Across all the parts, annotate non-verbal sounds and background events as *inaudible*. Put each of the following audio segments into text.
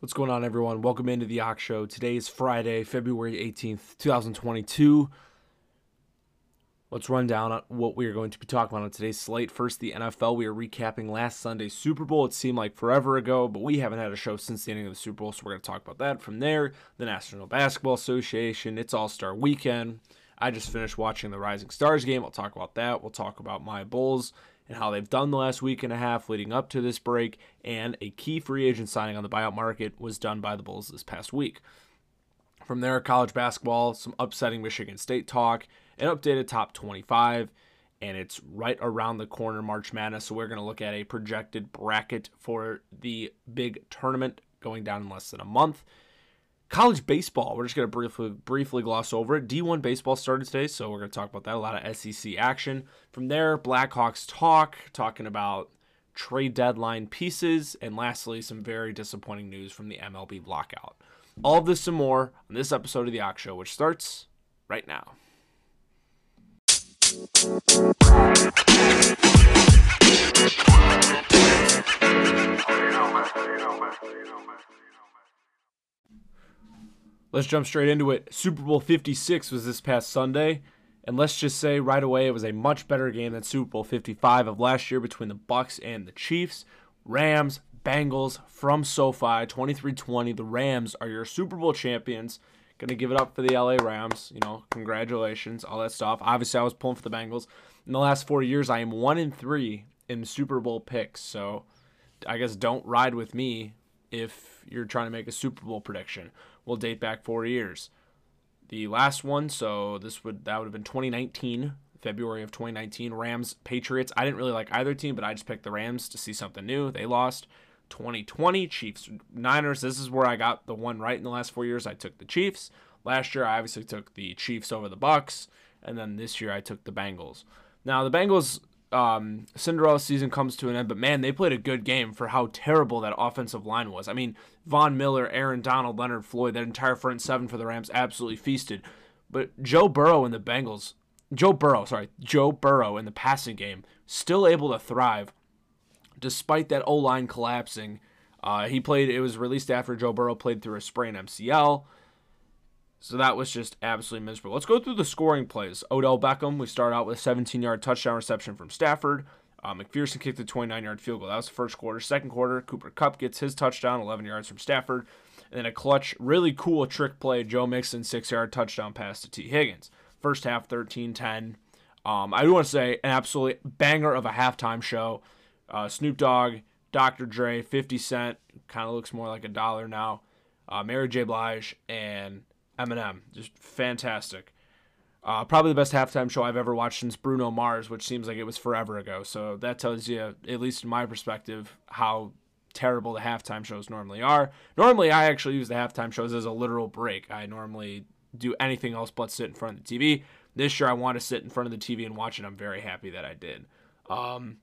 What's going on, everyone? Welcome into the Ox Show. Today is Friday, February 18th, 2022. Let's run down what we are going to be talking about on today's slate. First, the NFL. We are recapping last Sunday's Super Bowl. It seemed like forever ago, but we haven't had a show since the ending of the Super Bowl, so we're going to talk about that. From there, the National Basketball Association. It's All Star Weekend. I just finished watching the Rising Stars game. I'll talk about that. We'll talk about my Bulls and how they've done the last week and a half leading up to this break. And a key free agent signing on the buyout market was done by the Bulls this past week. From there, college basketball, some upsetting Michigan State talk, an updated top 25, and it's right around the corner, March Madness. So we're going to look at a projected bracket for the big tournament going down in less than a month. College baseball, we're just going to briefly briefly gloss over it. D1 baseball started today, so we're going to talk about that. A lot of SEC action. From there, Blackhawks talk, talking about trade deadline pieces, and lastly, some very disappointing news from the MLB lockout. All this and more on this episode of the Ox Show, which starts right now. Let's jump straight into it. Super Bowl 56 was this past Sunday, and let's just say right away it was a much better game than Super Bowl 55 of last year between the Bucks and the Chiefs. Rams, Bengals from SoFi, 23-20. The Rams are your Super Bowl champions. Gonna give it up for the LA Rams. You know, congratulations, all that stuff. Obviously, I was pulling for the Bengals. In the last four years, I am one in three in Super Bowl picks. So, I guess don't ride with me if you're trying to make a Super Bowl prediction will date back four years. The last one, so this would that would have been 2019, February of 2019, Rams Patriots. I didn't really like either team, but I just picked the Rams to see something new. They lost. 2020 Chiefs Niners. This is where I got the one right in the last four years. I took the Chiefs. Last year I obviously took the Chiefs over the Bucks, and then this year I took the Bengals. Now the Bengals um, Cinderella season comes to an end, but man, they played a good game for how terrible that offensive line was. I mean, Von Miller, Aaron Donald, Leonard Floyd, that entire front seven for the Rams absolutely feasted. But Joe Burrow and the Bengals, Joe Burrow, sorry, Joe Burrow in the passing game, still able to thrive despite that O line collapsing. Uh, he played, it was released after Joe Burrow played through a sprain MCL. So that was just absolutely miserable. Let's go through the scoring plays. Odell Beckham, we start out with a 17 yard touchdown reception from Stafford. Uh, McPherson kicked a 29 yard field goal. That was the first quarter. Second quarter, Cooper Kupp gets his touchdown, 11 yards from Stafford. And then a clutch, really cool trick play, Joe Mixon, six yard touchdown pass to Tee Higgins. First half, 13 10. Um, I do want to say an absolute banger of a halftime show. Uh, Snoop Dogg, Dr. Dre, 50 Cent, kind of looks more like a dollar now. Uh, Mary J. Blige, and Eminem. Just fantastic. Uh, probably the best halftime show I've ever watched since Bruno Mars, which seems like it was forever ago. So that tells you, at least in my perspective, how terrible the halftime shows normally are. Normally, I actually use the halftime shows as a literal break. I normally do anything else but sit in front of the TV. This year, I want to sit in front of the TV and watch it. I'm very happy that I did. Um,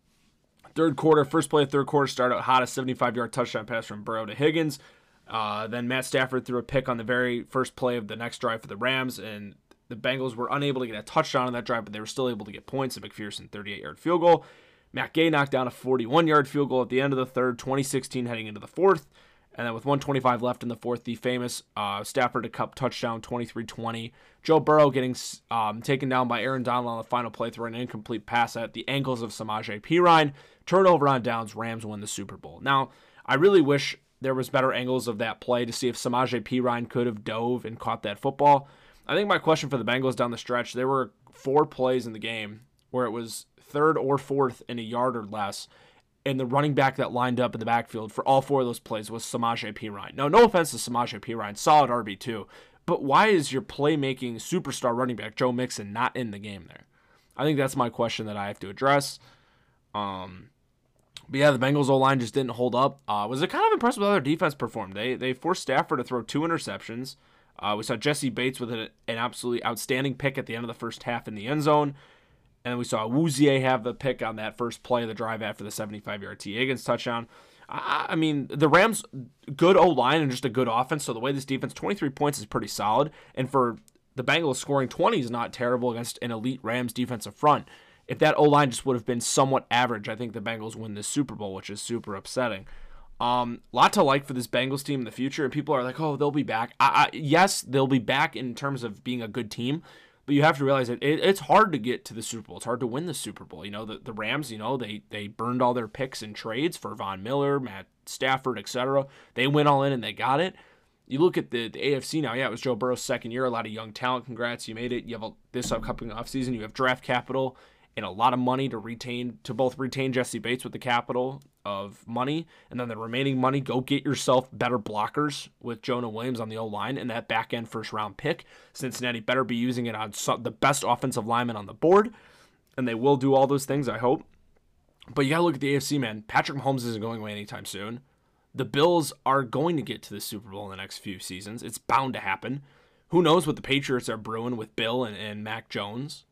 third quarter, first play of third quarter, start out hot, a 75 yard touchdown pass from Burrow to Higgins. Uh, then Matt Stafford threw a pick on the very first play of the next drive for the Rams, and the Bengals were unable to get a touchdown on that drive, but they were still able to get points. A McPherson 38 yard field goal. Matt Gay knocked down a 41 yard field goal at the end of the third, 2016 heading into the fourth. And then with 125 left in the fourth, the famous uh, Stafford to Kupp touchdown, 23-20. Joe Burrow getting um, taken down by Aaron Donald on the final play, through an incomplete pass at the ankles of Samaje Perine. Turnover on downs, Rams win the Super Bowl. Now, I really wish there was better angles of that play to see if Samaje Perine could have dove and caught that football. I think my question for the Bengals down the stretch, there were four plays in the game where it was third or fourth in a yard or less, and the running back that lined up in the backfield for all four of those plays was Samaje Perine. Now, no offense to Samaje Perine, solid RB2, but why is your playmaking superstar running back Joe Mixon not in the game there? I think that's my question that I have to address. Um, but yeah, the Bengals O line just didn't hold up. Uh, was kind of impressive how their defense performed? They they forced Stafford to throw two interceptions. Uh, we saw Jessie Bates with an, an absolutely outstanding pick at the end of the first half in the end zone. And then we saw Awuzie have the pick on that first play of the drive after the 75 yard Tee Higgins touchdown. I, I mean, the Rams, good O line and just a good offense. So the way this defense, 23 points is pretty solid. And for the Bengals, scoring 20 is not terrible against an elite Rams defensive front if that O line just would have been somewhat average, I think the Bengals win this Super Bowl, which is super upsetting. Um, lot to like for this Bengals team in the future, and people are like, "Oh, they'll be back." I, I, yes, they'll be back in terms of being a good team, but you have to realize that it, it's hard to get to the Super Bowl. It's hard to win the Super Bowl. You know, the, the Rams, you know, they they burned all their picks and trades for Von Miller, Matt Stafford, etc. They went all in and they got it. You look at the, the AFC now. Yeah, it was Joe Burrow's second year. A lot of young talent. Congrats, you made it. You have a, this upcoming offseason. You have draft capital and a lot of money to retain to both retain Jessie Bates with the capital of money, and then the remaining money go get yourself better blockers with Jonah Williams on the O line and that back end first round pick. Cincinnati better be using it on the best offensive lineman on the board, and they will do all those things. I hope. But you gotta look at the AFC, man. Patrick Mahomes isn't going away anytime soon. The Bills are going to get to the Super Bowl in the next few seasons. It's bound to happen. Who knows what the Patriots are brewing with Bill and, and Mac Jones?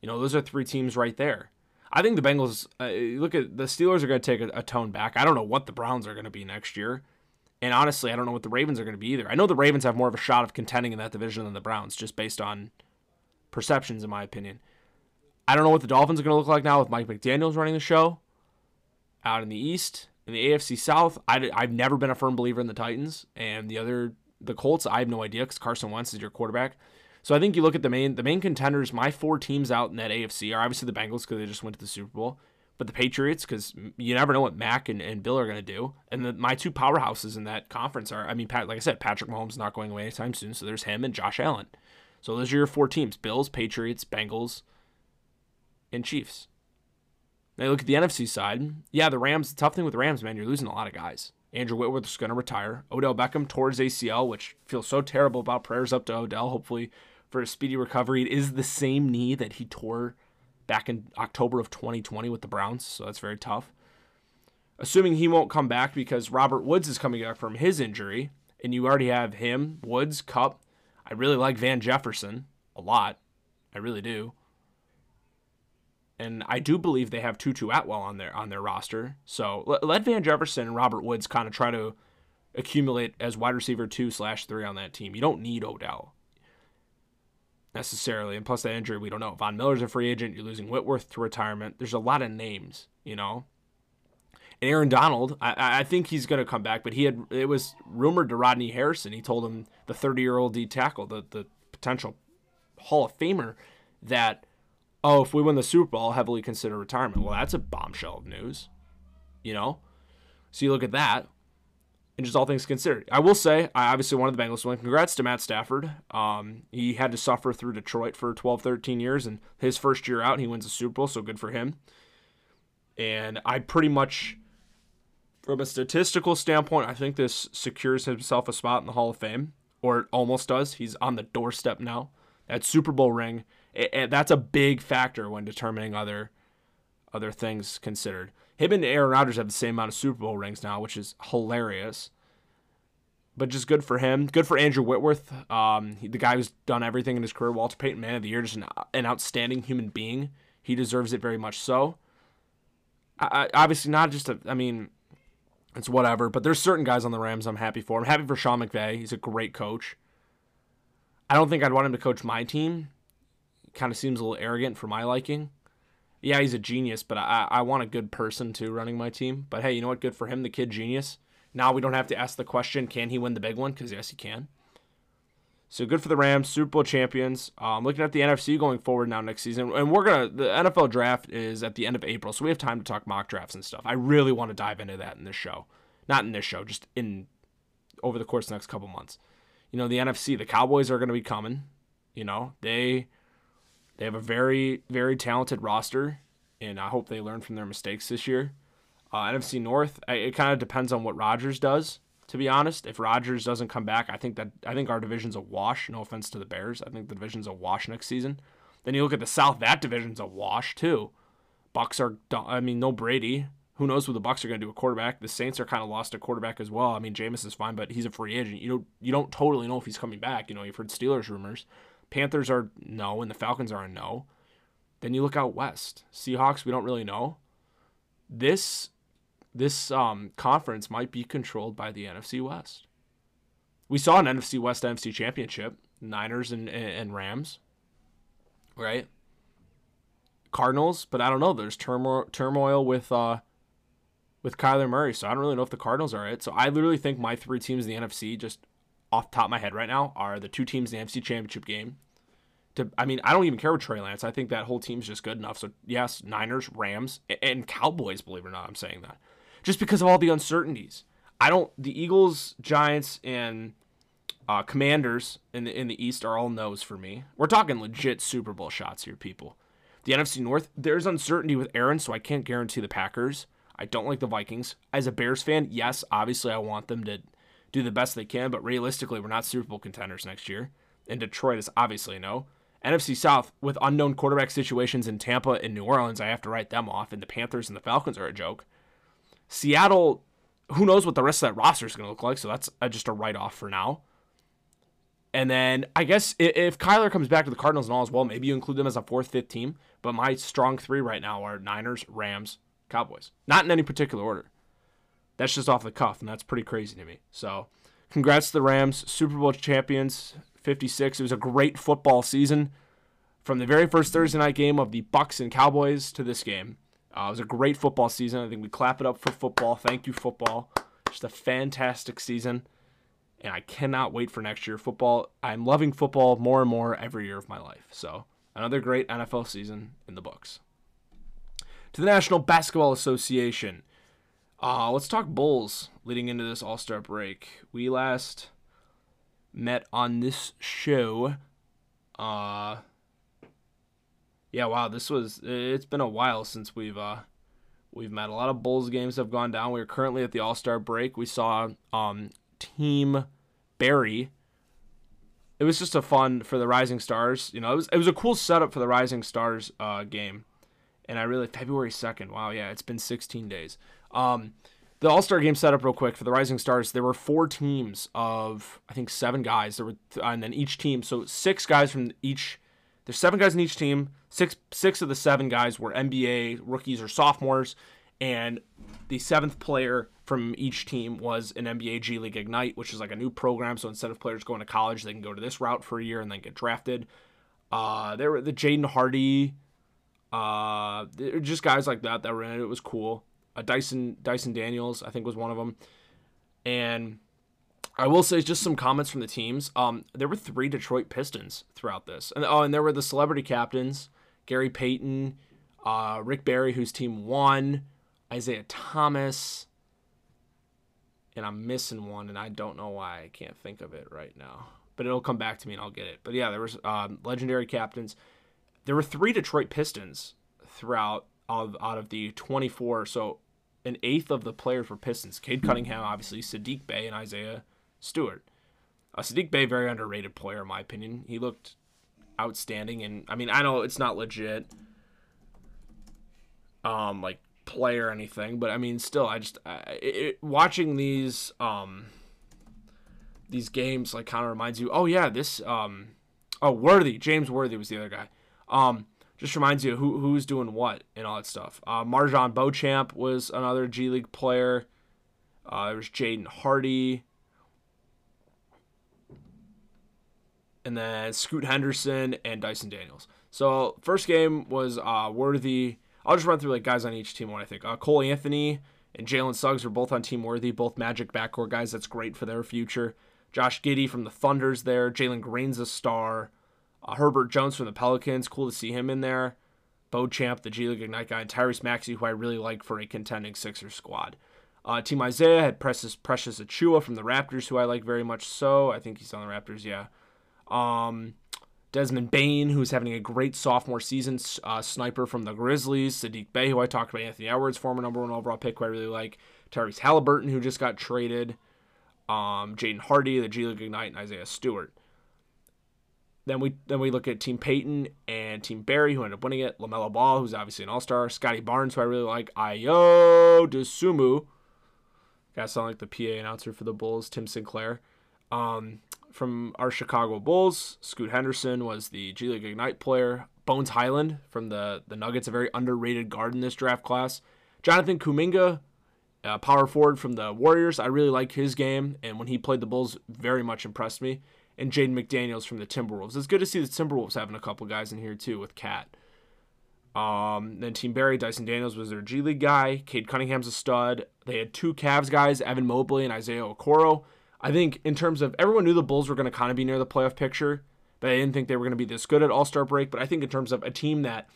You know, those are three teams right there. I think the Bengals, uh, look at the Steelers are going to take a, a, tone back. I don't know what the Browns are going to be next year. And honestly, I don't know what the Ravens are going to be either. I know the Ravens have more of a shot of contending in that division than the Browns, just based on perceptions, in my opinion. I don't know what the Dolphins are going to look like now with Mike McDaniels running the show out in the East. In the AFC South, I, I've never been a firm believer in the Titans. And the other, the Colts, I have no idea because Carson Wentz is your quarterback. So I think you look at the main the main contenders. My four teams out in that AFC are obviously the Bengals because they just went to the Super Bowl, but the Patriots because you never know what Mac and, and Bill are going to do. And the, my two powerhouses in that conference are I mean Pat like I said Patrick Mahomes not going away anytime soon, so there's him and Josh Allen. So those are your four teams: Bills, Patriots, Bengals, and Chiefs. Now you look at the NFC side. Yeah, the Rams. The tough thing with the Rams, man, you're losing a lot of guys. Andrew Whitworth's going to retire. Odell Beckham towards ACL, which feels so terrible about. Prayers up to Odell. Hopefully for a speedy recovery. It is the same knee that he tore back in October of 2020 with the Browns, so that's very tough. Assuming he won't come back because Robert Woods is coming back from his injury, and you already have him, Woods, Kupp. I really like Van Jefferson a lot. I really do. And I do believe they have Tutu Atwell on their on their roster. So let, Van Jefferson and Robert Woods kind of try to accumulate as wide receiver two slash three on that team. You don't need Odell necessarily. And plus that injury, we don't know. Von Miller's a free agent. You're losing Whitworth to retirement. There's a lot of names, you know. And Aaron Donald, I, I think he's going to come back, but he had it was rumored to Rodney Harrison. He told him the 30 year old D tackle, the the potential Hall of Famer, that oh, if we win the Super Bowl, I'll heavily consider retirement. Well, that's a bombshell of news, you know. So you look at that and just all things considered. I will say, I obviously wanted the Bengals to win. Congrats to Matt Stafford. Um, he had to suffer through Detroit for 12, 13 years, and his first year out, he wins a Super Bowl, so good for him. And I pretty much, from a statistical standpoint, I think this secures himself a spot in the Hall of Fame, or it almost does. He's on the doorstep now. That Super Bowl ring, it, it, that's a big factor when determining other other things considered. Him and Aaron Rodgers have the same amount of Super Bowl rings now, which is hilarious. But just good for him. Good for Andrew Whitworth, um, he, the guy who's done everything in his career. Walter Payton, Man of the Year, just an, an outstanding human being. He deserves it very much so. I, I, obviously, not just a. I mean, it's whatever. But there's certain guys on the Rams I'm happy for. I'm happy for Sean McVay. He's a great coach. I don't think I'd want him to coach my team. Kind of seems a little arrogant for my liking yeah, he's a genius, but I, I want a good person too running my team. But hey, you know what? Good for him, the kid genius. Now we don't have to ask the question, can he win the big one? Because yes, he can. So good for the Rams, Super Bowl champions. Um, looking at the NFC going forward now next season, and we're gonna the NFL draft is at the end of April, so we have time to talk mock drafts and stuff. I really want to dive into that in this show, not in this show, just in over the course the next couple months. You know, the NFC, the Cowboys are to be coming. You know, they they have a very, very talented roster, and I hope they learn from their mistakes this year. Uh, NFC North, it kind of depends on what Rodgers does. To be honest, if Rodgers doesn't come back, I think that I think our division's a wash. No offense to the Bears, I think the division's a wash next season. Then you look at the South, that division's a wash too. Bucks are, I mean, no Brady. Who knows what the Bucks are going to do a quarterback? The Saints are kind of lost a quarterback as well. I mean, Jameis is fine, but he's a free agent. You don't you don't totally know if he's coming back. You know, you've heard Steelers rumors. Panthers are no, and the Falcons are a no. Then you look out west. Seahawks, we don't really know. This this um, conference might be controlled by the NFC West. We saw an NFC West NFC championship, Niners and, and Rams, right? Cardinals, but I don't know. There's turmoil turmoil with uh, with Kyler Murray. So I don't really know if the Cardinals are it. So I literally think my three teams in the NFC, just off top of my head right now, are the two teams in the NFC Championship game. To, I mean, I don't even care with Trey Lance. I think that whole team's just good enough. So yes, Niners, Rams, and Cowboys. Believe it or not, I'm saying that just because of all the uncertainties. I don't. The Eagles, Giants, and uh, Commanders in the in the East are all no's for me. We're talking legit Super Bowl shots here, people. The NFC North, there's uncertainty with Aaron, so I can't guarantee the Packers. I don't like the Vikings. As a Bears fan, yes, obviously I want them to do the best they can, but realistically, we're not Super Bowl contenders next year. And Detroit is obviously no. NFC South, with unknown quarterback situations in Tampa and New Orleans, I have to write them off. And the Panthers and the Falcons are a joke. Seattle, who knows what the rest of that roster is going to look like, so that's uh, just a write off for now. And then I guess if Kyler comes back to the Cardinals and all as well, maybe you include them as a fourth, fifth team. But my strong three right now are Niners, Rams, Cowboys. Not in any particular order. That's just off the cuff, and that's pretty crazy to me. So, congrats to the Rams, Super Bowl champions, 56. It was a great football season. From the very first Thursday night game of the Bucks and Cowboys to this game, uh, it was a great football season. I think we clap it up for football. Thank you, football. Just a fantastic season and I cannot wait for next year. Football, I'm loving football more and more every year of my life. So, another great NFL season in the books. To the National Basketball Association. Uh, let's talk Bulls leading into this All Star break. We last met on this show. Uh, yeah, wow, this was it's been a while since we've uh we've met. A lot of Bulls games have gone down. We are currently at the All Star break. We saw um Team Barry. It was just a fun for the Rising Stars. You know, it was it was a cool setup for the Rising Stars uh, game, and I really February second. Wow, yeah, it's been 16 days. Um, the All Star game setup real quick for the Rising Stars. There were four teams of I think seven guys. There were and then each team, so six guys from each. There's seven guys in each team. Six six of the seven guys were NBA rookies or sophomores, and the seventh player from each team was an NBA G League Ignite, which is like a new program. So instead of players going to college, they can go to this route for a year and then get drafted. Uh, there were the Jaden Hardy, uh, just guys like that that were in it. It was cool. Uh, Dyson Dyson Daniels, I think, was one of them. And I will say just some comments from the teams. Um, there were three Detroit Pistons throughout this, and oh, and there were the celebrity captains: Gary Payton, uh, Rick Barry, whose team won, Isiah Thomas, and I'm missing one, and I don't know why I can't think of it right now. But it'll come back to me, and I'll get it. But yeah, there was um, legendary captains. There were three Detroit Pistons throughout of, out of the 24. So an eighth of the players were Pistons. Cade Cunningham, obviously, Saddiq Bey, and Isaiah Stewart. Uh, Saddiq Bey, very underrated player in my opinion. He looked outstanding, and I mean, I know it's not legit. Um, like play or anything, but I mean, still, I just it, watching these um these games like kind of reminds you, oh yeah, this um oh Worthy James Worthy was the other guy. Um, just reminds you who who's doing what and all that stuff. Uh, MarJon Beauchamp was another G League player. Uh, there was Jaden Hardy. And then Scoot Henderson and Dyson Daniels. So first game was uh, Worthy I'll just run through like guys on each team. What I think. Uh, Cole Anthony and Jalen Suggs are both on Team Worthy, both Magic backcourt guys. That's great for their future. Josh Giddey from the Thunder's there. Jalen Green's a star. Uh, Herbert Jones from the Pelicans. Cool to see him in there. Beauchamp, the G League Ignite guy, and Tyrese Maxey, who I really like for a contending Sixers squad. Uh, Team Isaiah had Precious Precious Achiuwa from the Raptors, who I like very much so. I think he's on the Raptors, yeah. Um, Desmond Bane, who's having a great sophomore season, uh, sniper from the Grizzlies. Saddiq Bey, who I talked about. Anthony Edwards, former number one overall pick, who I really like. Tyrese Haliburton, who just got traded. Um, Jaden Hardy, the G League Ignite, and Isaiah Stewart. Then we then we look at Team Payton and Team Barry, who ended up winning it. LaMelo Ball, who's obviously an All Star. Scottie Barnes, who I really like. Ayo Dosunmu. Got sound like the PA announcer for the Bulls. Tim Sinclair. Um, from our Chicago Bulls. Scoot Henderson was the G League Ignite player. Bones Hyland from the, the Nuggets, a very underrated guard in this draft class. Jonathan Kuminga, power forward from the Warriors. I really like his game, and when he played the Bulls, very much impressed me. And Jaden McDaniels from the Timberwolves. It's good to see the Timberwolves having a couple guys in here too with Cat. Um, then Team Barry, Dyson Daniels was their G League guy. Cade Cunningham's a stud. They had two Cavs guys, Evan Mobley and Isaiah Okoro. I think in terms of everyone knew the Bulls were going to kind of be near the playoff picture, but I didn't think they were going to be this good at All Star break. But I think in terms of a team that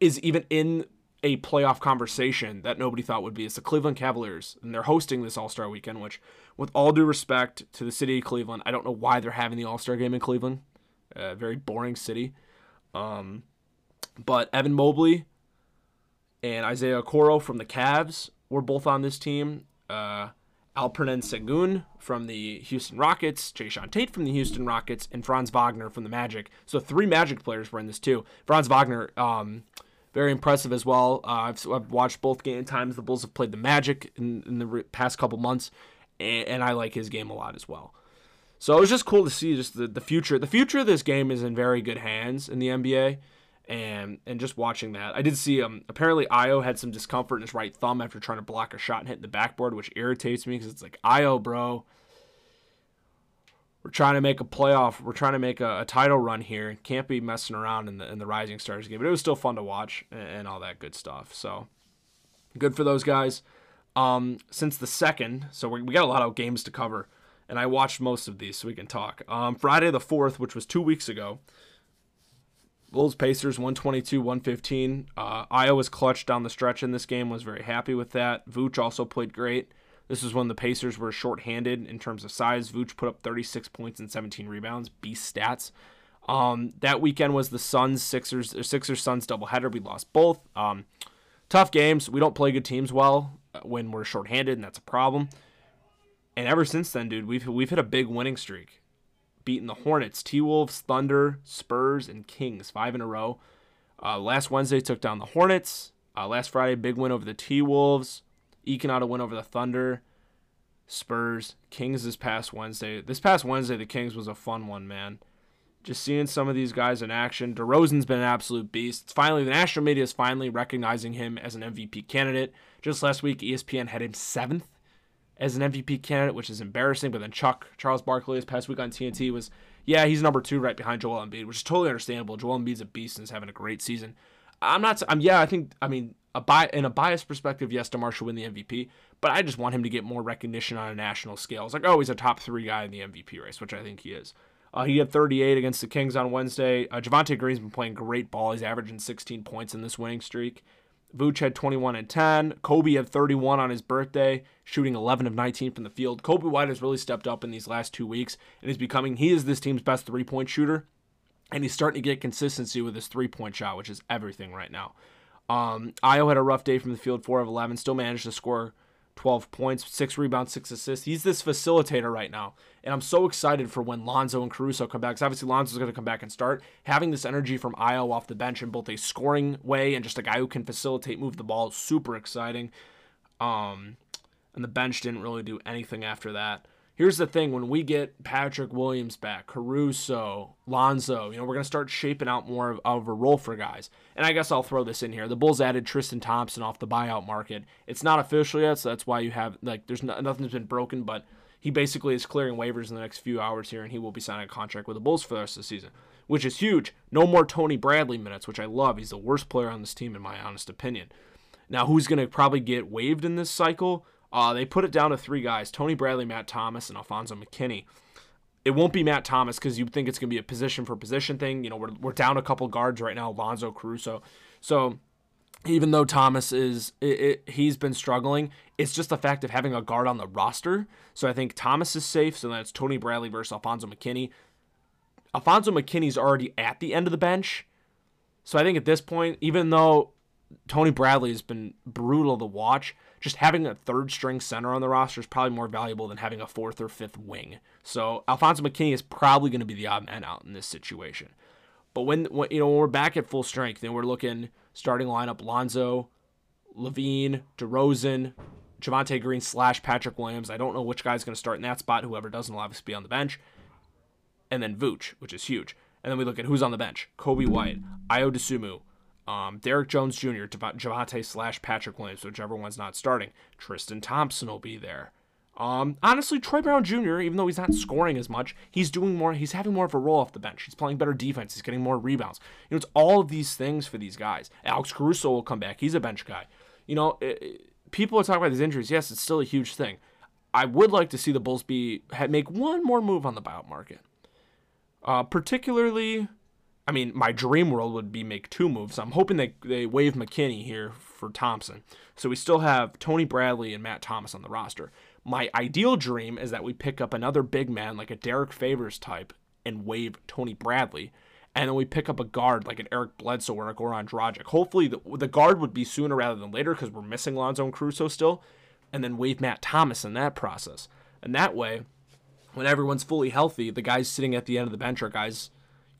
is even in a playoff conversation that nobody thought would be, it's the Cleveland Cavaliers, and they're hosting this All Star weekend. Which, with all due respect to the city of Cleveland, I don't know why they're having the All Star game in Cleveland. A very boring city. Um, but Evan Mobley and Isaiah Okoro from the Cavs were both on this team. Uh, Alperen Sengun from the Houston Rockets, Jae'Sean Tate from the Houston Rockets, and Franz Wagner from the Magic. So three Magic players were in this too. Franz Wagner, um, very impressive as well. Uh, I've, I've, watched both game times the Bulls have played the Magic in, in the past couple months, and, and, I like his game a lot as well. So it was just cool to see just the, the future. The future of this game is in very good hands in the NBA and and just watching that, I did see um apparently Ayo had some discomfort in his right thumb after trying to block a shot and hit the backboard, which irritates me because it's like Ayo, bro. We're trying to make a playoff. We're trying to make a, a, title run here. Can't be messing around in the in the Rising Stars game. But it was still fun to watch and, and all that good stuff. So good for those guys. Um, since the second, so we, we got a lot of games to cover, and I watched most of these, so we can talk. Um, Friday the fourth, which was two weeks ago. Bulls Pacers 122 115. Uh, Ayo was clutch down the stretch in this game, was very happy with that. Vooch also played great. This is when the Pacers were shorthanded in terms of size. Vooch put up 36 points and 17 rebounds. Beast stats. Um, that weekend was the Suns Sixers Sixers Suns doubleheader. We lost both. Um, tough games. We don't play good teams well uh, when we're shorthanded, and that's a problem. And ever since then, dude, we've we've hit a big winning streak beating the Hornets, T Wolves, Thunder, Spurs, and Kings five in a row. Uh, last Wednesday took down the Hornets. Uh, last Friday, big win over the T Wolves. Eking out a win over the Thunder. Spurs, Kings this past Wednesday. This past Wednesday, the Kings was a fun one, man. Just seeing some of these guys in action. DeRozan's been an absolute beast. It's finally, the national media is finally recognizing him as an MVP candidate. Just last week, ESPN had him seventh as an MVP candidate, which is embarrassing. But then Chuck Charles Barkley this past week on TNT was, yeah, he's number two right behind Joel Embiid, which is totally understandable. Joel Embiid's a beast and is having a great season. I'm not. I'm yeah. I think. I mean, a bi- in a biased perspective, yes, Demar should win the MVP, but I just want him to get more recognition on a national scale. It's like, oh, he's a top three guy in the MVP race, which I think he is. Uh, he had 38 against the Kings on Wednesday. Uh, Javonte Green's been playing great ball. He's averaging 16 points in this winning streak. Vooch had 21 and 10. Coby had 31 on his birthday, shooting 11 of 19 from the field. Coby White has really stepped up in these last two weeks and is becoming, he is this team's best three point shooter. And he's starting to get consistency with his three point shot, which is everything right now. Um, Ayo had a rough day from the field, 4 of 11, still managed to score 12 points, six rebounds, six assists. He's this facilitator right now. And I'm so excited for when Lonzo and Caruso come back. Because obviously Lonzo's going to come back and start. Having this energy from Ayo off the bench in both a scoring way and just a guy who can facilitate, move the ball, super exciting. Um, and the bench didn't really do anything after that. Here's the thing when we get Patrick Williams back, Caruso, Lonzo, you know, we're going to start shaping out more of, of, a role for guys. And I guess I'll throw this in here. The Bulls added Tristan Thompson off the buyout market. It's not official yet, so that's why you have, like, there's no, nothing's been broken, but he basically is clearing waivers in the next few hours here, and he will be signing a contract with the Bulls for the rest of the season, which is huge. No more Tony Bradley minutes, which I love. He's the worst player on this team, in my honest opinion. Now, who's going to probably get waived in this cycle? Uh, they put it down to three guys Tony Bradley, Matt Thomas, and Alfonzo McKinnie. It won't be Matt Thomas because you think it's going to be a position for position thing. You know, we're, we're down a couple guards right now, Alonzo Caruso. So even though Thomas is, it, it, he's been struggling, it's just the fact of having a guard on the roster. So I think Thomas is safe. So that's Tony Bradley versus Alfonzo McKinnie. Alfonzo McKinnie's already at the end of the bench. So I think at this point, even though Tony Bradley has been brutal to watch, just having a third string center on the roster is probably more valuable than having a fourth or fifth wing. So Alfonzo McKinnie is probably going to be the odd man out in this situation. But when, when you know when we're back at full strength, then we're looking starting lineup: Lonzo, LaVine, DeRozan, Javonte Green slash Patrick Williams. I don't know which guy's going to start in that spot. Whoever doesn't will obviously be on the bench, and then Vooch, which is huge. And then we look at who's on the bench: Coby White, Ayo Dosunmu, um, Derrick Jones Jr., Javonte slash Patrick Williams, whichever one's not starting. Tristan Thompson will be there. Um, honestly, Troy Brown Jr., even though he's not scoring as much, he's doing more. He's having more of a role off the bench. He's playing better defense. He's getting more rebounds. You know, it's all of these things for these guys. Alex Caruso will come back. He's a bench guy. You know, it, people are talking about these injuries. Yes, it's still a huge thing. I would like to see the Bulls be make one more move on the buyout market. Uh, particularly, I mean, my dream world would be make two moves. I'm hoping they they waive McKinnie here for Thompson, so we still have Tony Bradley and Matt Thomas on the roster. My ideal dream is that we pick up another big man like a Derrick Favors type and waive Tony Bradley, and then we pick up a guard like an Eric Bledsoe or a Goran Dragic. Hopefully, the, the guard would be sooner rather than later because we're missing Lonzo and Caruso still, and then waive Matt Thomas in that process. And that way, when everyone's fully healthy, the guys sitting at the end of the bench are guys,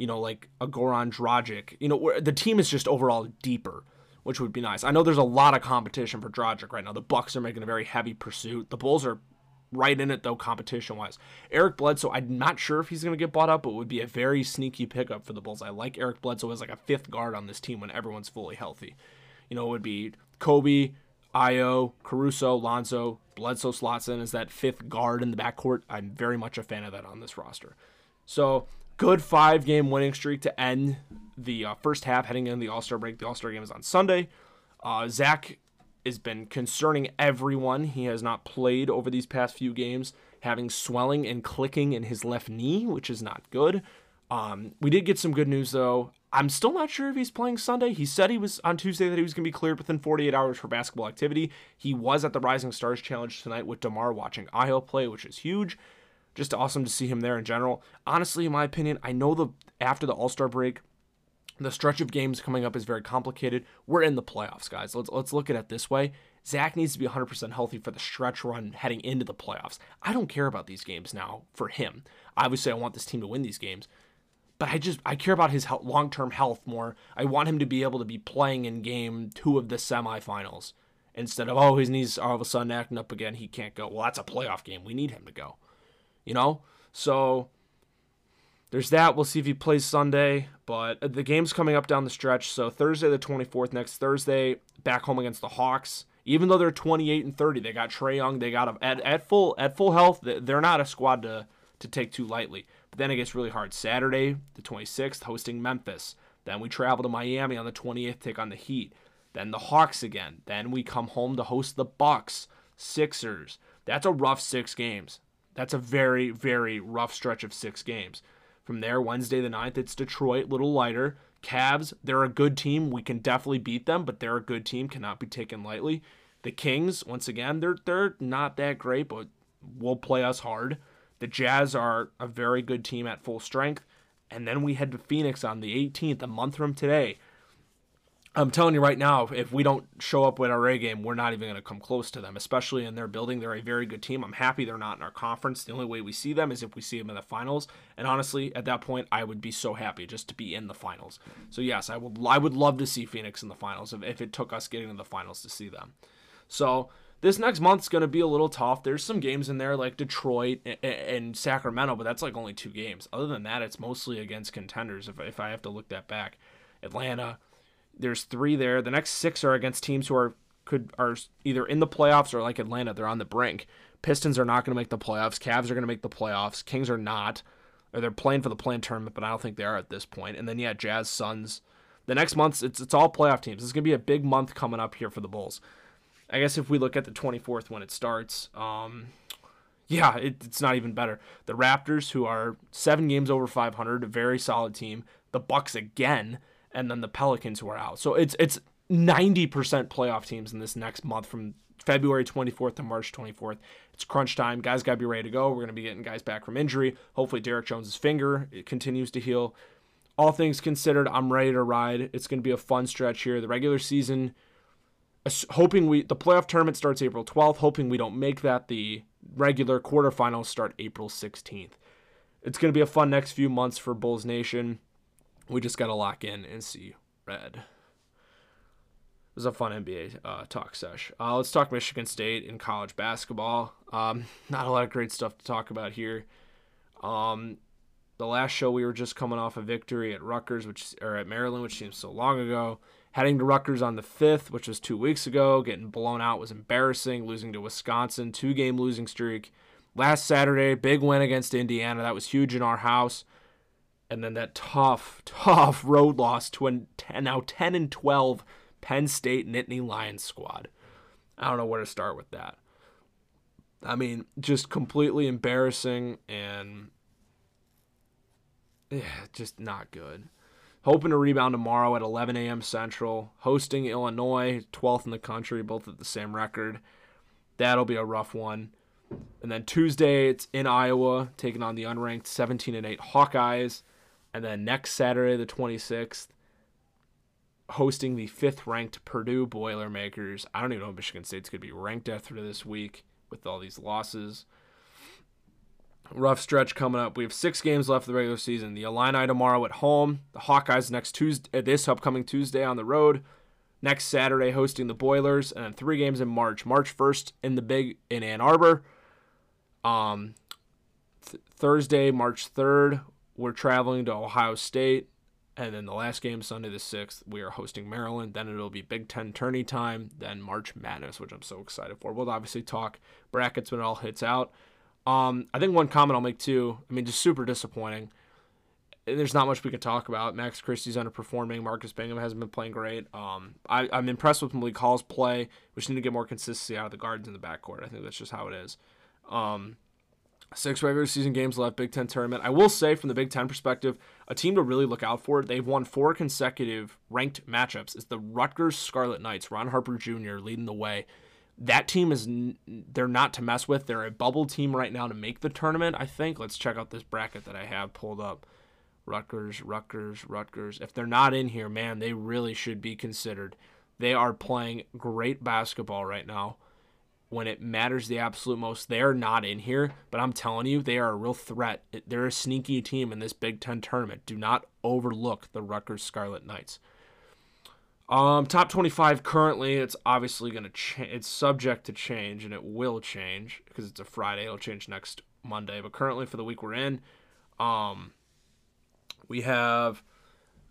you know, like a Goran Dragic. You know, the team is just overall deeper, which would be nice. I know there's a lot of competition for Dragic right now. The Bucks are making a very heavy pursuit. The Bulls are right in it though, competition wise. Eric Bledsoe, I'm not sure if he's going to get bought up, but would be a very sneaky pickup for the Bulls. I like Eric Bledsoe as like a fifth guard on this team when everyone's fully healthy. You know, it would be Coby, Ayo, Caruso, Lonzo, Bledsoe slots in as that fifth guard in the backcourt. I'm very much a fan of that on this roster. So good five game winning streak to end the uh, first half heading into the All Star break. The All Star game is on Sunday. Uh, Zach has been concerning everyone. He has not played over these past few games, having swelling and clicking in his left knee, which is not good. Um, we did get some good news though. I'm still not sure if he's playing Sunday. He said he was on Tuesday that he was going to be cleared within 48 hours for basketball activity. He was at the Rising Stars Challenge tonight with DeMar watching Ayo play, which is huge. Just awesome to see him there in general. Honestly, in my opinion, I know the after the All Star break, the stretch of games coming up is very complicated. We're in the playoffs, guys. Let's let's look at it this way. Zach needs to be 100% healthy for the stretch run heading into the playoffs. I don't care about these games now for him. Obviously, I want this team to win these games, but I just I care about his long term health more. I want him to be able to be playing in game two of the semifinals instead of oh his knees are all of a sudden acting up again. He can't go. Well, that's a playoff game. We need him to go. You know, so there's that. We'll see if he plays Sunday, but uh, the game's coming up down the stretch. So Thursday the 24th, next Thursday, back home against the Hawks. Even though they're 28 and 30, they got Trae Young. They got him at, at full at full health. They're not a squad to to take too lightly. But then it gets really hard. Saturday, the 26th, hosting Memphis. Then we travel to Miami on the 28th, take on the Heat. Then the Hawks again. Then we come home to host the Bucks, Sixers. That's a rough six games. That's a very, very rough stretch of six games. From there, Wednesday the 9th, it's Detroit, little lighter. Cavs, they're a good team. We can definitely beat them, but they're a good team, cannot be taken lightly. The Kings, once again, they're they're not that great, but will play us hard. The Jazz are a very good team at full strength. And then we head to Phoenix on the 18th, a month from today. I'm telling you right now, if we don't show up with our A game, we're not even going to come close to them, especially in their building. They're a very good team. I'm happy they're not in our conference. The only way we see them is if we see them in the finals. And honestly, at that point, I would be so happy just to be in the finals. So yes, I would I would love to see Phoenix in the finals if, if it took us getting to the finals to see them. So this next month's going to be a little tough. There's some games in there like Detroit and Sacramento, but that's like only two games. Other than that, it's mostly against contenders if, if I have to look that back. Atlanta, there's three there. The next six are against teams who are could are either in the playoffs or like Atlanta, they're on the brink. Pistons are not going to make the playoffs. Cavs are going to make the playoffs. Kings are not. Or they're playing for the play tournament, but I don't think they are at this point. And then yeah, Jazz, Suns. The next month, it's it's all playoff teams. It's going to be a big month coming up here for the Bulls. I guess if we look at the 24th when it starts, um, yeah, it, it's not even better. The Raptors, who are seven games over 500, a very solid team. The Bucks again, and then the Pelicans, who are out. So it's it's 90% playoff teams in this next month from February 24th to March 24th. It's crunch time. Guys got to be ready to go. We're going to be getting guys back from injury. Hopefully, Derrick Jones's finger it continues to heal. All things considered, I'm ready to ride. It's going to be a fun stretch here. The regular season hoping we the playoff tournament starts April 12th, hoping we don't make that the regular quarterfinals start April 16th. It's going to be a fun next few months for Bulls Nation. We just got to lock in and see red. It was a fun NBA uh, talk sesh. Uh, let's talk Michigan State in college basketball. Um, *laughs* not a lot of great stuff to talk about here. Um, the last show we were just coming off a victory at Rutgers, which or at Maryland, which seems so long ago Heading to Rutgers on the 5th, which was two weeks ago. Getting blown out was embarrassing. Losing to Wisconsin, two game losing streak. Last Saturday, big win against Indiana. That was huge in our house. And then that tough, *laughs* tough road loss to a 10, now 10 and 12 Penn State Nittany Lions squad. I don't know where to start with that. I mean, just completely embarrassing and yeah, just not good. Hoping to rebound tomorrow at 11 a.m. Central. Hosting Illinois, 12th in the country, both at the same record. That'll be a rough one. And then Tuesday, it's in Iowa, taking on the unranked 17 and 8 Hawkeyes. And then next Saturday, the 26th, hosting the fifth ranked Purdue Boilermakers. I don't even know if Michigan State's going to be ranked after this week with all these losses. Rough stretch coming up. We have six games left of the regular season. The Illini tomorrow at home. The Hawkeyes next Tuesday, uh, this upcoming Tuesday on the road. Next Saturday hosting the Boilers, and then three games in March. March 1st in the Big in Ann Arbor. Um, th- Thursday, March 3rd, we're traveling to Ohio State. And then the last game, Sunday the 6th, we are hosting Maryland. Then it'll be Big Ten tourney time. Then March Madness, which I'm so excited for. We'll obviously talk brackets when it all hits out. Um, I think one comment I'll make too, I mean, just super disappointing. And There's not much we can talk about. Max Christie's underperforming. Marcus Bingham hasn't been playing great. Um, I, I'm impressed with Malik Hall's play. We just need to get more consistency out of the guards in the backcourt. I think that's just how it is. Um, Six regular season games left, Big Ten tournament. I will say, from the Big Ten perspective, a team to really look out for. They've won four consecutive ranked matchups. It's the Rutgers Scarlet Knights. Ron Harper Jr. leading the way. That team is they're not to mess with. They're a bubble team right now to make the tournament. I think. Let's check out this bracket that I have pulled up. Rutgers, Rutgers, Rutgers. If they're not in here, man, they really should be considered. They are playing great basketball right now when it matters the absolute most. They're not in here, but I'm telling you, they are a real threat. They're a sneaky team in this Big Ten tournament. Do not overlook the Rutgers Scarlet Knights. Um, top 25 currently, it's obviously going to change. It's subject to change, and it will change because it's a Friday. It'll change next Monday. But currently, for the week we're in, um, we have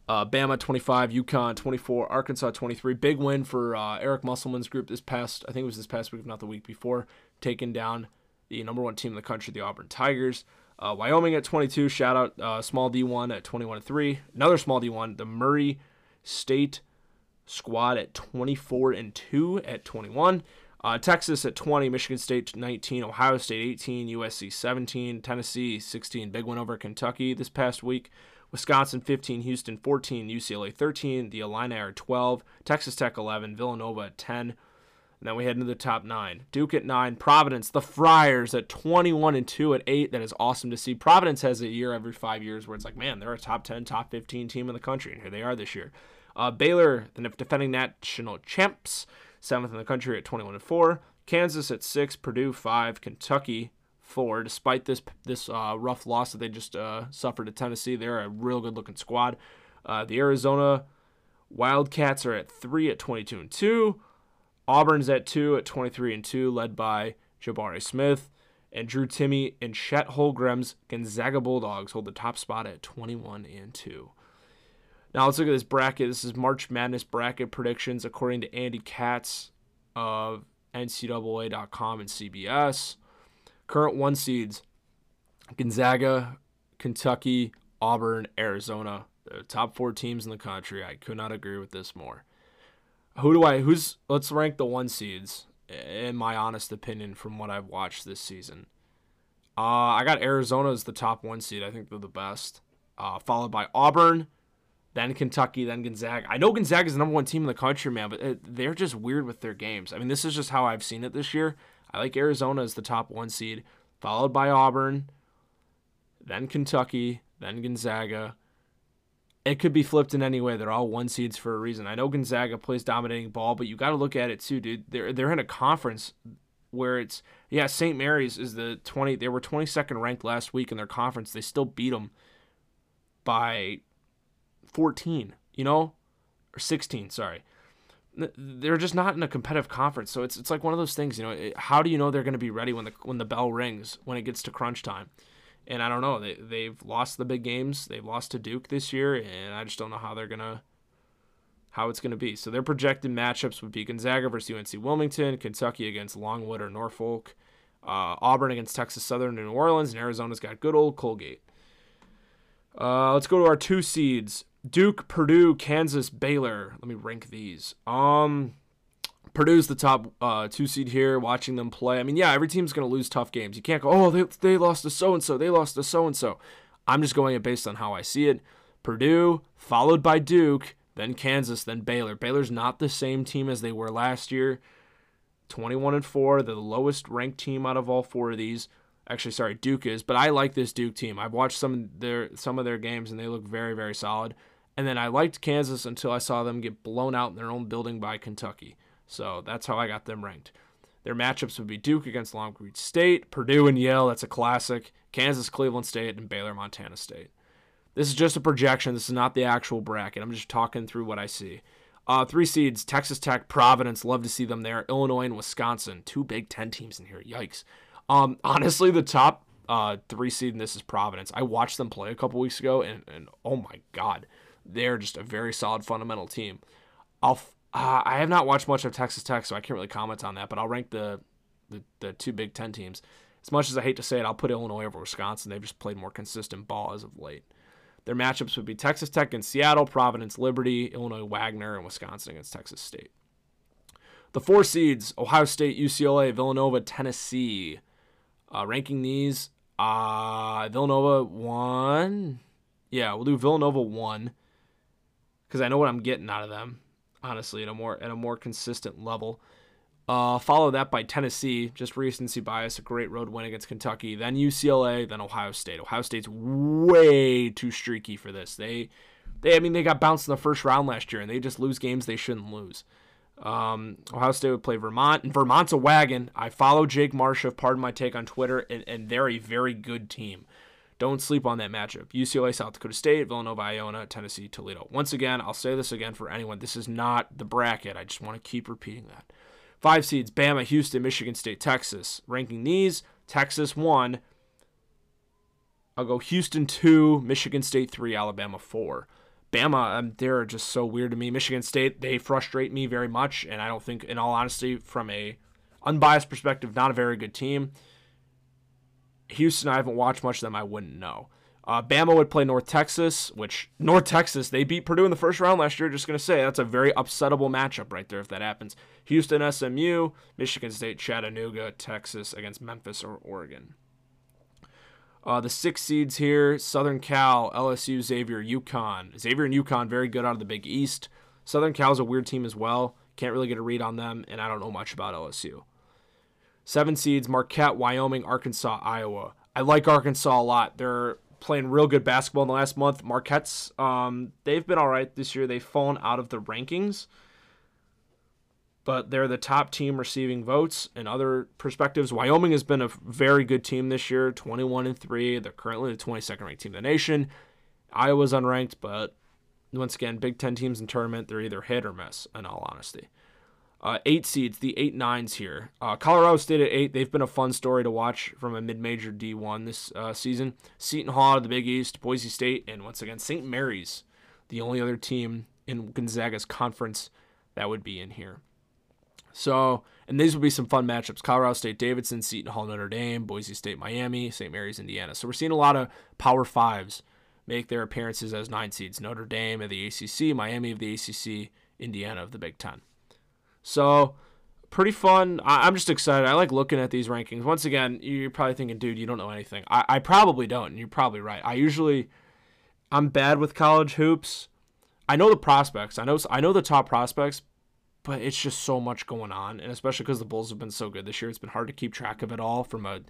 uh, Bama 25, UConn 24, Arkansas 23. Big win for uh, Eric Musselman's group this past, I think it was this past week, if not the week before, taking down the number one team in the country, the Auburn Tigers. Uh, Wyoming at 22. Shout out uh, small D1 at 21 3. Another small D1, the Murray State squad at 24 and 2 at 21. Uh, Texas at 20, Michigan State 19, Ohio State 18, USC 17, Tennessee 16. Big win over Kentucky this past week. Wisconsin 15, Houston 14, UCLA 13, the Illini are 12, Texas Tech 11, Villanova at 10. And then we head into the top nine. Duke at nine, Providence, the Friars at 21 and 2 at eight. That is awesome to see. Providence has a year every five years where it's like, man, they're a top 10, top 15 team in the country, and here they are this year. Uh, Baylor, the defending national champs, seventh in the country at 21 and 4. Kansas at six, Purdue five, Kentucky four. Despite this this uh, rough loss that they just uh, suffered at Tennessee, they're a real good looking squad. Uh, the Arizona Wildcats are at three at 22 and two. Auburn's at two at 23 and two, led by Jabari Smith. And Drew Timme and Chet Holmgren's Gonzaga Bulldogs hold the top spot at 21 and 2. Now let's look at this bracket. This is March Madness bracket predictions according to Andy Katz of NCAA.com and CBS. Current one seeds Gonzaga, Kentucky, Auburn, Arizona. The top four teams in the country. I could not agree with this more. Who do I who's let's rank the one seeds in my honest opinion from what I've watched this season. Uh, I got Arizona as the top one seed. I think they're the best. Uh, followed by Auburn, then Kentucky, then Gonzaga. I know Gonzaga is the number one team in the country, man, but it, they're just weird with their games. I mean, this is just how I've seen it this year. I like Arizona as the top one seed, followed by Auburn, then Kentucky, then Gonzaga. It could be flipped in any way. They're all one seeds for a reason. I know Gonzaga plays dominating ball, but you got to look at it too, dude. They're they're in a conference where it's yeah, St. Mary's is the 20 they were 22nd ranked last week in their conference. They still beat them by 14, you know? Or 16, sorry they're just not in a competitive conference. So it's it's like one of those things, you know. How do you know they're going to be ready when the when the bell rings when it gets to crunch time? And I don't know. They they've lost the big games. They've lost to Duke this year, and I just don't know how they're gonna how it's going to be. So their projected matchups would be Gonzaga versus UNC Wilmington, Kentucky against Longwood or Norfolk, uh, Auburn against Texas Southern and New Orleans, and Arizona's got good old Colgate. Uh, let's go to our two seeds: Duke, Purdue, Kansas, Baylor. Let me rank these. Um, Purdue's the top uh, two seed here. Watching them play, I mean, yeah, every team's gonna lose tough games. You can't go, oh, they they lost to so and so, they lost to so and so. I'm just going it based on how I see it. Purdue, followed by Duke, then Kansas, then Baylor. Baylor's not the same team as they were last year. 21 and 4, they're the lowest ranked team out of all four of these. Actually, sorry, Duke is, but I like this Duke team. I've watched some of their some of their games and they look very very solid. And then I liked Kansas until I saw them get blown out in their own building by Kentucky. So that's how I got them ranked. Their matchups would be Duke against Long Beach State, Purdue and Yale, that's a classic, Kansas, Cleveland State, and Baylor, Montana State. This is just a projection. This is not the actual bracket. I'm just talking through what I see. Uh, three seeds: Texas Tech, Providence. Love to see them there. Illinois and Wisconsin. Two Big Ten teams in here. Yikes. Um, *laughs* honestly, the top uh, three seed in this is Providence. I watched them play a couple weeks ago, and, and oh my god, they're just a very solid fundamental team. I'll uh, I have not watched much of Texas Tech, so I can't really comment on that. But I'll rank the the, the two Big Ten teams. As much as I hate to say it, I'll put Illinois over Wisconsin. They've just played more consistent ball as of late. Their matchups would be Texas Tech and Seattle, Providence, Liberty, Illinois, Wagner, and Wisconsin against Texas State. The four seeds Ohio State, UCLA, Villanova, Tennessee. Uh, ranking these, uh, Villanova one. Yeah, we'll do Villanova one because I know what I'm getting out of them. Honestly, at a more at a more consistent level. Uh, follow that by Tennessee, just recency bias, a great road win against Kentucky. Then UCLA, then Ohio State. Ohio State's way too streaky for this. They, they, I mean, they got bounced in the first round last year, and they just lose games they shouldn't lose. Um, Ohio State would play Vermont, and Vermont's a wagon. I follow Jake Marshall, pardon my take on Twitter, and, and they're a very good team. Don't sleep on that matchup. UCLA, South Dakota State, Villanova, Iona, Tennessee, Toledo. Once again, I'll say this again for anyone. This is not the bracket. I just want to keep repeating that. Five seeds Bama, Houston, Michigan State, Texas. Ranking these Texas 1. I'll go Houston 2, Michigan State 3, Alabama 4. Bama, um, they're just so weird to me. Michigan State, they frustrate me very much, and I don't think, in all honesty, from a unbiased perspective, not a very good team. Houston, I haven't watched much of them. I wouldn't know. Uh, Bama would play North Texas, which North Texas they beat Purdue in the first round last year. Just gonna say that's a very upsettable matchup right there if that happens. Houston, SMU, Michigan State, Chattanooga, Texas against Memphis or Oregon. Uh, the six seeds here: Southern Cal, LSU, Xavier, UConn. Xavier and UConn very good out of the Big East. Southern Cal's a weird team as well. Can't really get a read on them, and I don't know much about LSU. Seven seeds: Marquette, Wyoming, Arkansas, Iowa. I like Arkansas a lot. They're playing real good basketball in the last month. Marquette's, um, they've been all right this year. They've fallen out of the rankings, but they're the top team receiving votes. In other perspectives, Wyoming has been a very good team this year, 21 and three. They're currently the 22nd ranked team in the nation. Iowa's unranked, but once again, Big Ten teams in tournament, they're either hit or miss. In all honesty. Uh, eight seeds, the eight nines here. Uh, Colorado State at eight. They've been a fun story to watch from a mid-major D1 this uh, season. Seton Hall of the Big East, Boise State, and once again St. Mary's, the only other team in Gonzaga's conference that would be in here. So, and these would be some fun matchups: Colorado State, Davidson, Seton Hall, Notre Dame, Boise State, Miami, St. Mary's, Indiana. So we're seeing a lot of Power Fives make their appearances as nine seeds: Notre Dame of the ACC, Miami of the ACC, Indiana of the Big Ten. So pretty fun. I, am just excited. I like looking at these rankings. Once again, you're probably thinking, dude, you don't know anything. I, I probably don't, and you're probably right. I usually I'm bad with college hoops. I know the prospects. I know I know the top prospects, but it's just so much going on, and especially because the Bulls have been so good this year, it's been hard to keep track of it all from a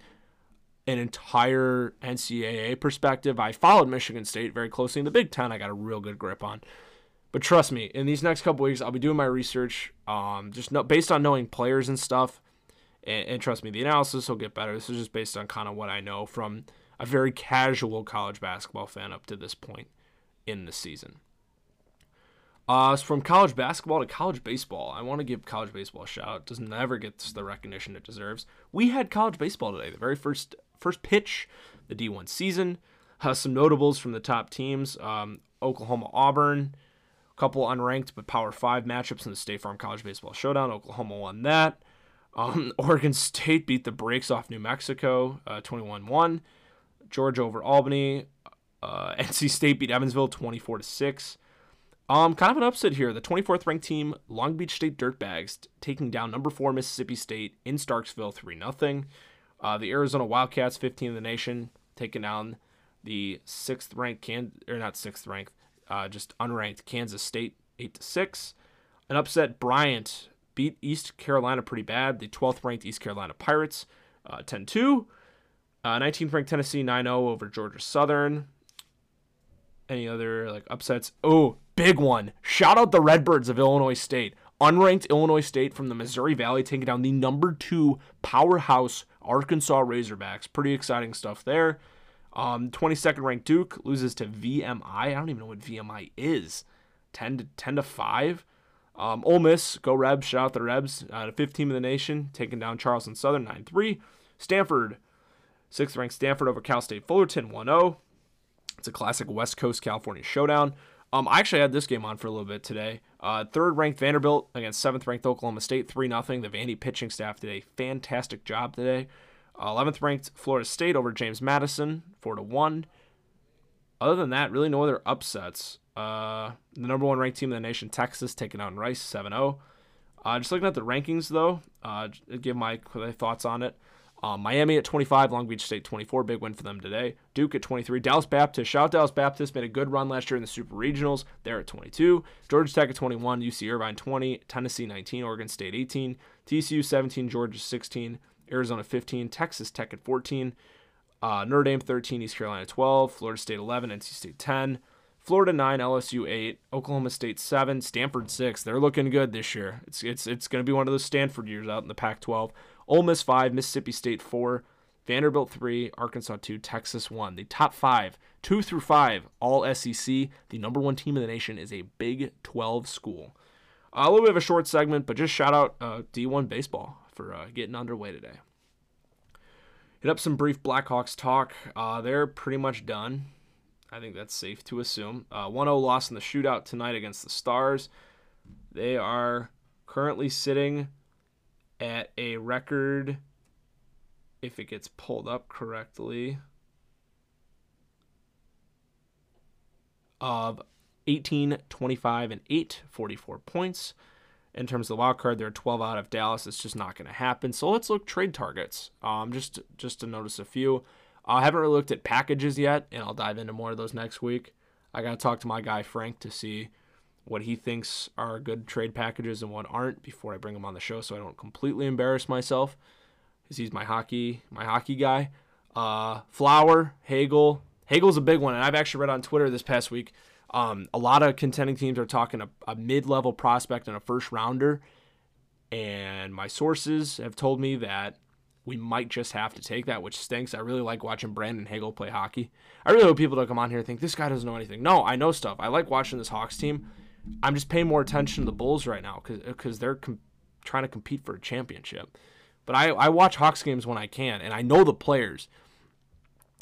an entire NCAA perspective. I followed Michigan State very closely in the Big Ten. I got a real good grip on. But trust me, in these next couple weeks, I'll be doing my research, um, just no, based on knowing players and stuff. And, and trust me, the analysis will get better. This is just based on kind of what I know from a very casual college basketball fan up to this point in the season. Uh, so from college basketball to college baseball, I want to give college baseball a shout. It does never get the recognition it deserves. We had college baseball today, the very first first pitch, the D1 season. Uh, some notables from the top teams: um, Oklahoma, Auburn, A couple unranked but Power Five matchups in the State Farm College Baseball Showdown. Oklahoma won that. Um, *laughs* Oregon State beat the brakes off New Mexico, uh, 21 uh, 1. Georgia over Albany. Uh, *laughs* NC State beat Evansville 24 6. Um, kind of an upset here. The 24th ranked team, Long Beach State Dirtbags, taking down number four Mississippi State in Starkville 3 0. Uh, the Arizona Wildcats, 15 in the nation, taking down the sixth ranked Can or not sixth ranked, uh, just unranked Kansas State, 8 to 6. An upset Bryant beat East Carolina pretty bad. The 12th ranked East Carolina Pirates, uh, 10 uh, 2. 19th ranked Tennessee 9 0 over Georgia Southern. Any other like upsets? Oh, big one. Shout out the Redbirds of Illinois State. Unranked Illinois State from the Missouri Valley taking down the number two powerhouse Arkansas Razorbacks. Pretty exciting stuff there. Um, 22nd ranked Duke loses to VMI. I don't even know what VMI is. 10 to 10 to 5. Um, Ole Miss, go Rebs, shout out the Rebs, uh, the fifth team in the nation, taking down Charleston Southern 9 3. Stanford, sixth ranked Stanford over Cal State Fullerton 1 0. It's a classic West Coast California showdown. Um, I actually had this game on for a little bit today. Uh, third ranked Vanderbilt against seventh ranked Oklahoma State, 3 0. The Vandy pitching staff did a fantastic job today. Uh, 11th ranked Florida State over James Madison, 4 to 1. Other than that, really no other upsets. Uh, the number one ranked team in the nation, Texas, taking on Rice 7 0. Uh, just looking at the rankings, though, uh, give my thoughts on it. Um, Miami at 25, Long Beach State 24, big win for them today. Duke at 23, Dallas Baptist, shout out Dallas Baptist, made a good run last year in the Super Regionals. They're at 22. Georgia Tech at 21, UC Irvine 20, Tennessee 19, Oregon State 18, TCU 17, Georgia 16, Arizona 15, Texas Tech at 14, uh, Notre Dame 13, East Carolina 12, Florida State 11, NC State 10, Florida 9, LSU 8, Oklahoma State 7, Stanford 6. They're looking good this year. It's it's it's going to be one of those Stanford years out in the Pac-12. Ole Miss 5, Mississippi State 4, Vanderbilt 3, Arkansas 2, Texas 1. The top 5, 2 through 5, all SEC. The number 1 team in the nation is a Big 12 school. A little bit of a short segment, but just shout out uh, D1 baseball for uh, getting underway today. Hit up some brief Blackhawks talk. Uh, they're pretty much done. I think that's safe to assume. Uh, 1 0 loss in the shootout tonight against the Stars. They are currently sitting at a record, if it gets pulled up correctly, of 18, 25, and 8, 44 points. In terms of the wild card, they're 12 out of Dallas. It's just not going to happen. So let's look trade targets. Um, just just to notice a few. I haven't really looked at packages yet, and I'll dive into more of those next week. I got to talk to my guy Frank to see what he thinks are good trade packages and what aren't before I bring him on the show, so I don't completely embarrass myself. Because he's my hockey my hockey guy. Uh, Flower, Hagel. Hagel's a big one, and I've actually read on Twitter this past week. Um, a lot of contending teams are talking a, a mid-level prospect and a first rounder, and my sources have told me that we might just have to take that, which stinks. I really like watching Brandon Hagel play hockey. I really hope people don't come on here and think this guy doesn't know anything. No, I know stuff. I like watching this Hawks team. I'm just paying more attention to the Bulls right now because they're com- trying to compete for a championship. But I, I watch Hawks games when I can, and I know the players.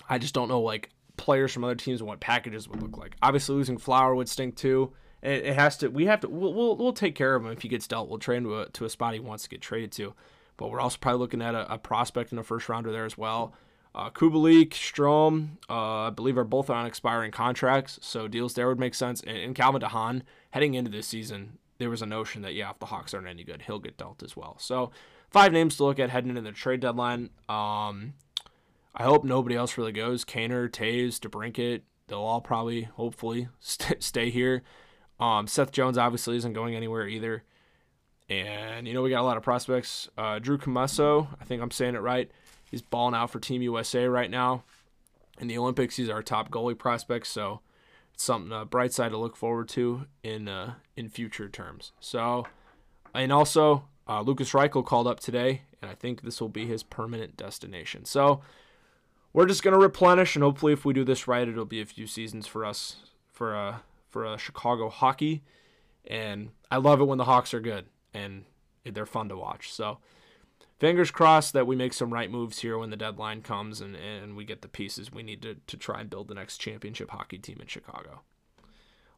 I just don't know like players from other teams and what packages would look like. Obviously, losing Flower would stink too. It, it has to. We have to. We'll, we'll, we'll take care of him if he gets dealt. We'll trade him to a, to a spot he wants to get traded to but we're also probably looking at a, a prospect in a first rounder there as well. Uh, Kubalik, Strome, uh, I believe are both on expiring contracts, so deals there would make sense. And, and Calvin de Haan, heading into this season, there was a notion that, yeah, if the Hawks aren't any good, he'll get dealt as well. So five names to look at heading into the trade deadline. Um, I hope nobody else really goes. Kaner, Toews, DeBrincat, they'll all probably, hopefully, *laughs* st- stay here. Um, Seth Jones obviously isn't going anywhere either. And, you know, we got a lot of prospects. Uh, Drew Commesso, I think I'm saying it right. He's balling out for Team USA right now. In the Olympics, he's our top goalie prospect. So it's something, uh, bright side to look forward to in uh, in future terms. So, and also, uh, Lukas Reichel called up today, and I think this will be his permanent destination. So we're just to replenish, and hopefully, if we do this right, it'll be a few seasons for us for uh, for uh, Chicago hockey. And I love it when the Hawks are good and they're fun to watch. So fingers crossed that we make some right moves here when the deadline comes and, and we get the pieces we need to, to try and build the next championship hockey team in Chicago.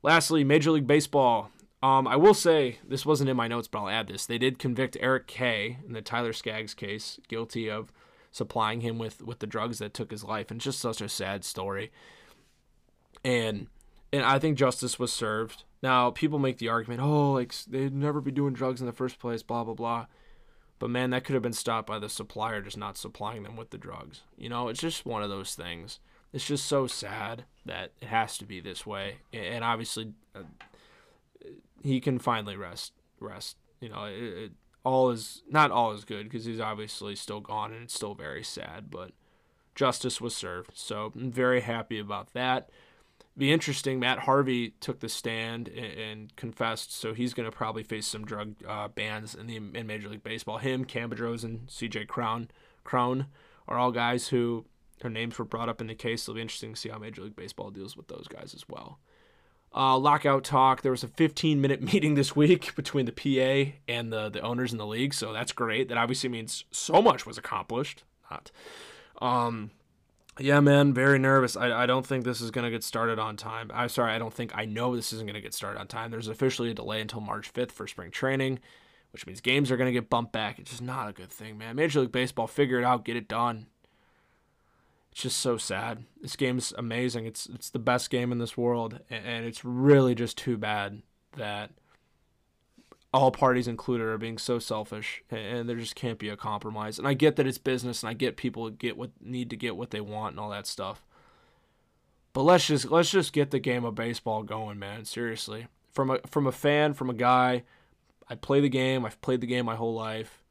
Lastly, Major League Baseball. Um, I will say this wasn't in my notes, but I'll add this. They did convict Eric Kay in the Tyler Skaggs case, guilty of supplying him with with the drugs that took his life, and just such a sad story. And and I think justice was served. Now people make the argument, oh, like they'd never be doing drugs in the first place, blah blah blah. But man, that could have been stopped by the supplier just not supplying them with the drugs. You know, it's just one of those things. It's just so sad that it has to be this way. And obviously, uh, he can finally rest. Rest. You know, it, it, all is not all is good because he's obviously still gone, and it's still very sad. But justice was served, so I'm very happy about that be interesting. Matt Harvey took the stand and, and confessed, so he's going to probably face some drug uh, bans in the in Major League Baseball. Him, Cam Bedrosian, and C.J. Crown, Cron are all guys who their names were brought up in the case. It'll be interesting to see how Major League Baseball deals with those guys as well. Uh, lockout talk. There was a 15 minute *laughs* meeting this week between the PA and the the owners in the league, so that's great. That obviously means so much was accomplished. Not. Um, yeah, man, very nervous. I, I don't think this is going to get started on time. I'm sorry, I don't think I know this isn't going to get started on time. There's officially a delay until March 5th for spring training, which means games are going to get bumped back. It's just not a good thing, man. Major League Baseball, figure it out, get it done. It's just so sad. This game's amazing. It's it's the best game in this world, and it's really just too bad that all parties included are being so selfish and there just can't be a compromise. And i get that it's business and i get people get what need to get what they want and all that stuff. But let's just let's just get the game of baseball going man seriously. From a from a fan from a guy i play the game. I've played the game my whole life.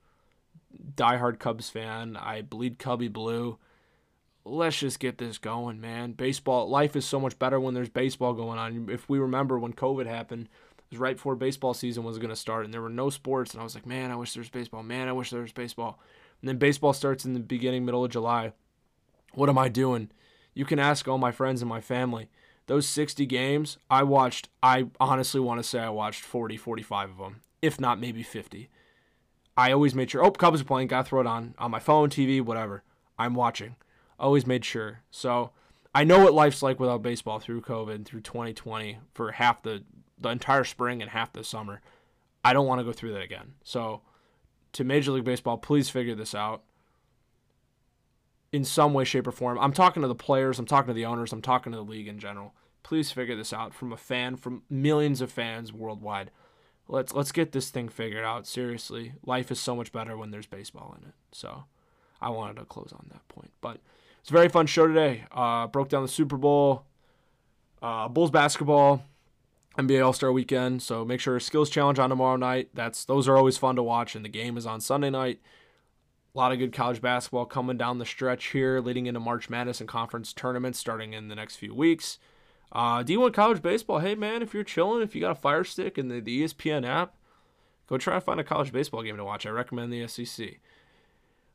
Diehard cubs fan. I bleed cubby blue let's just get this going man baseball life is so much better when there's baseball going on if we remember when covid happened it was right before baseball season was going to start, and there were no sports. And I was like, man, I wish there was baseball. Man, I wish there was baseball. And then baseball starts in the beginning, middle of July. What am I doing? You can ask all my friends and my family. Those 60 games, I watched, I honestly want to say I watched 40, 45 of them, if not maybe 50. I always made sure, oh, Cubs are playing, got to throw it on, on my phone, TV, whatever. I'm watching. Always made sure. So I know what life's like without baseball through COVID, through 2020, for half the the entire spring and half the summer. I don't want to go through that again. So, to Major League Baseball, please figure this out in some way, shape, or form. I'm talking to the players, I'm talking to the owners, I'm talking to the league in general. Please figure this out from a fan, from millions of fans worldwide. Let's let's get this thing figured out. Seriously, life is so much better when there's baseball in it. So, I wanted to close on that point. But it's a very fun show today. Uh, broke down the Super Bowl, uh, Bulls basketball, NBA All Star Weekend. So make sure Skills Challenge on tomorrow night. That's those are always fun to watch, and the game is on Sunday night. A lot of good college basketball coming down the stretch here, leading into March Madness and conference tournaments starting in the next few weeks. Uh, D1 college baseball. Hey man, if you're chilling, if you got a Fire Stick and the, the ESPN app, go try to find a college baseball game to watch. I recommend the SEC.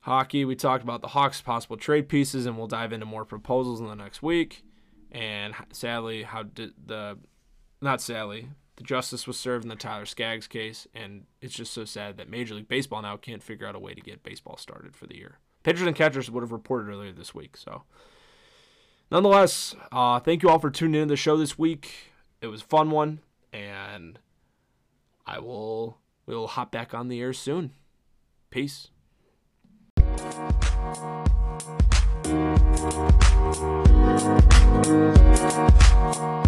Hockey, we talked about the Hawks' possible trade pieces, and we'll dive into more proposals in the next week. And sadly, how did the not sadly, the justice was served in the Tyler Skaggs case, and it's just so sad that Major League Baseball now can't figure out a way to get baseball started for the year. Pitchers and catchers would have reported earlier this week. So, nonetheless, uh, thank you all for tuning in to the show this week. It was a fun one, and I will we will hop back on the air soon. Peace. Thank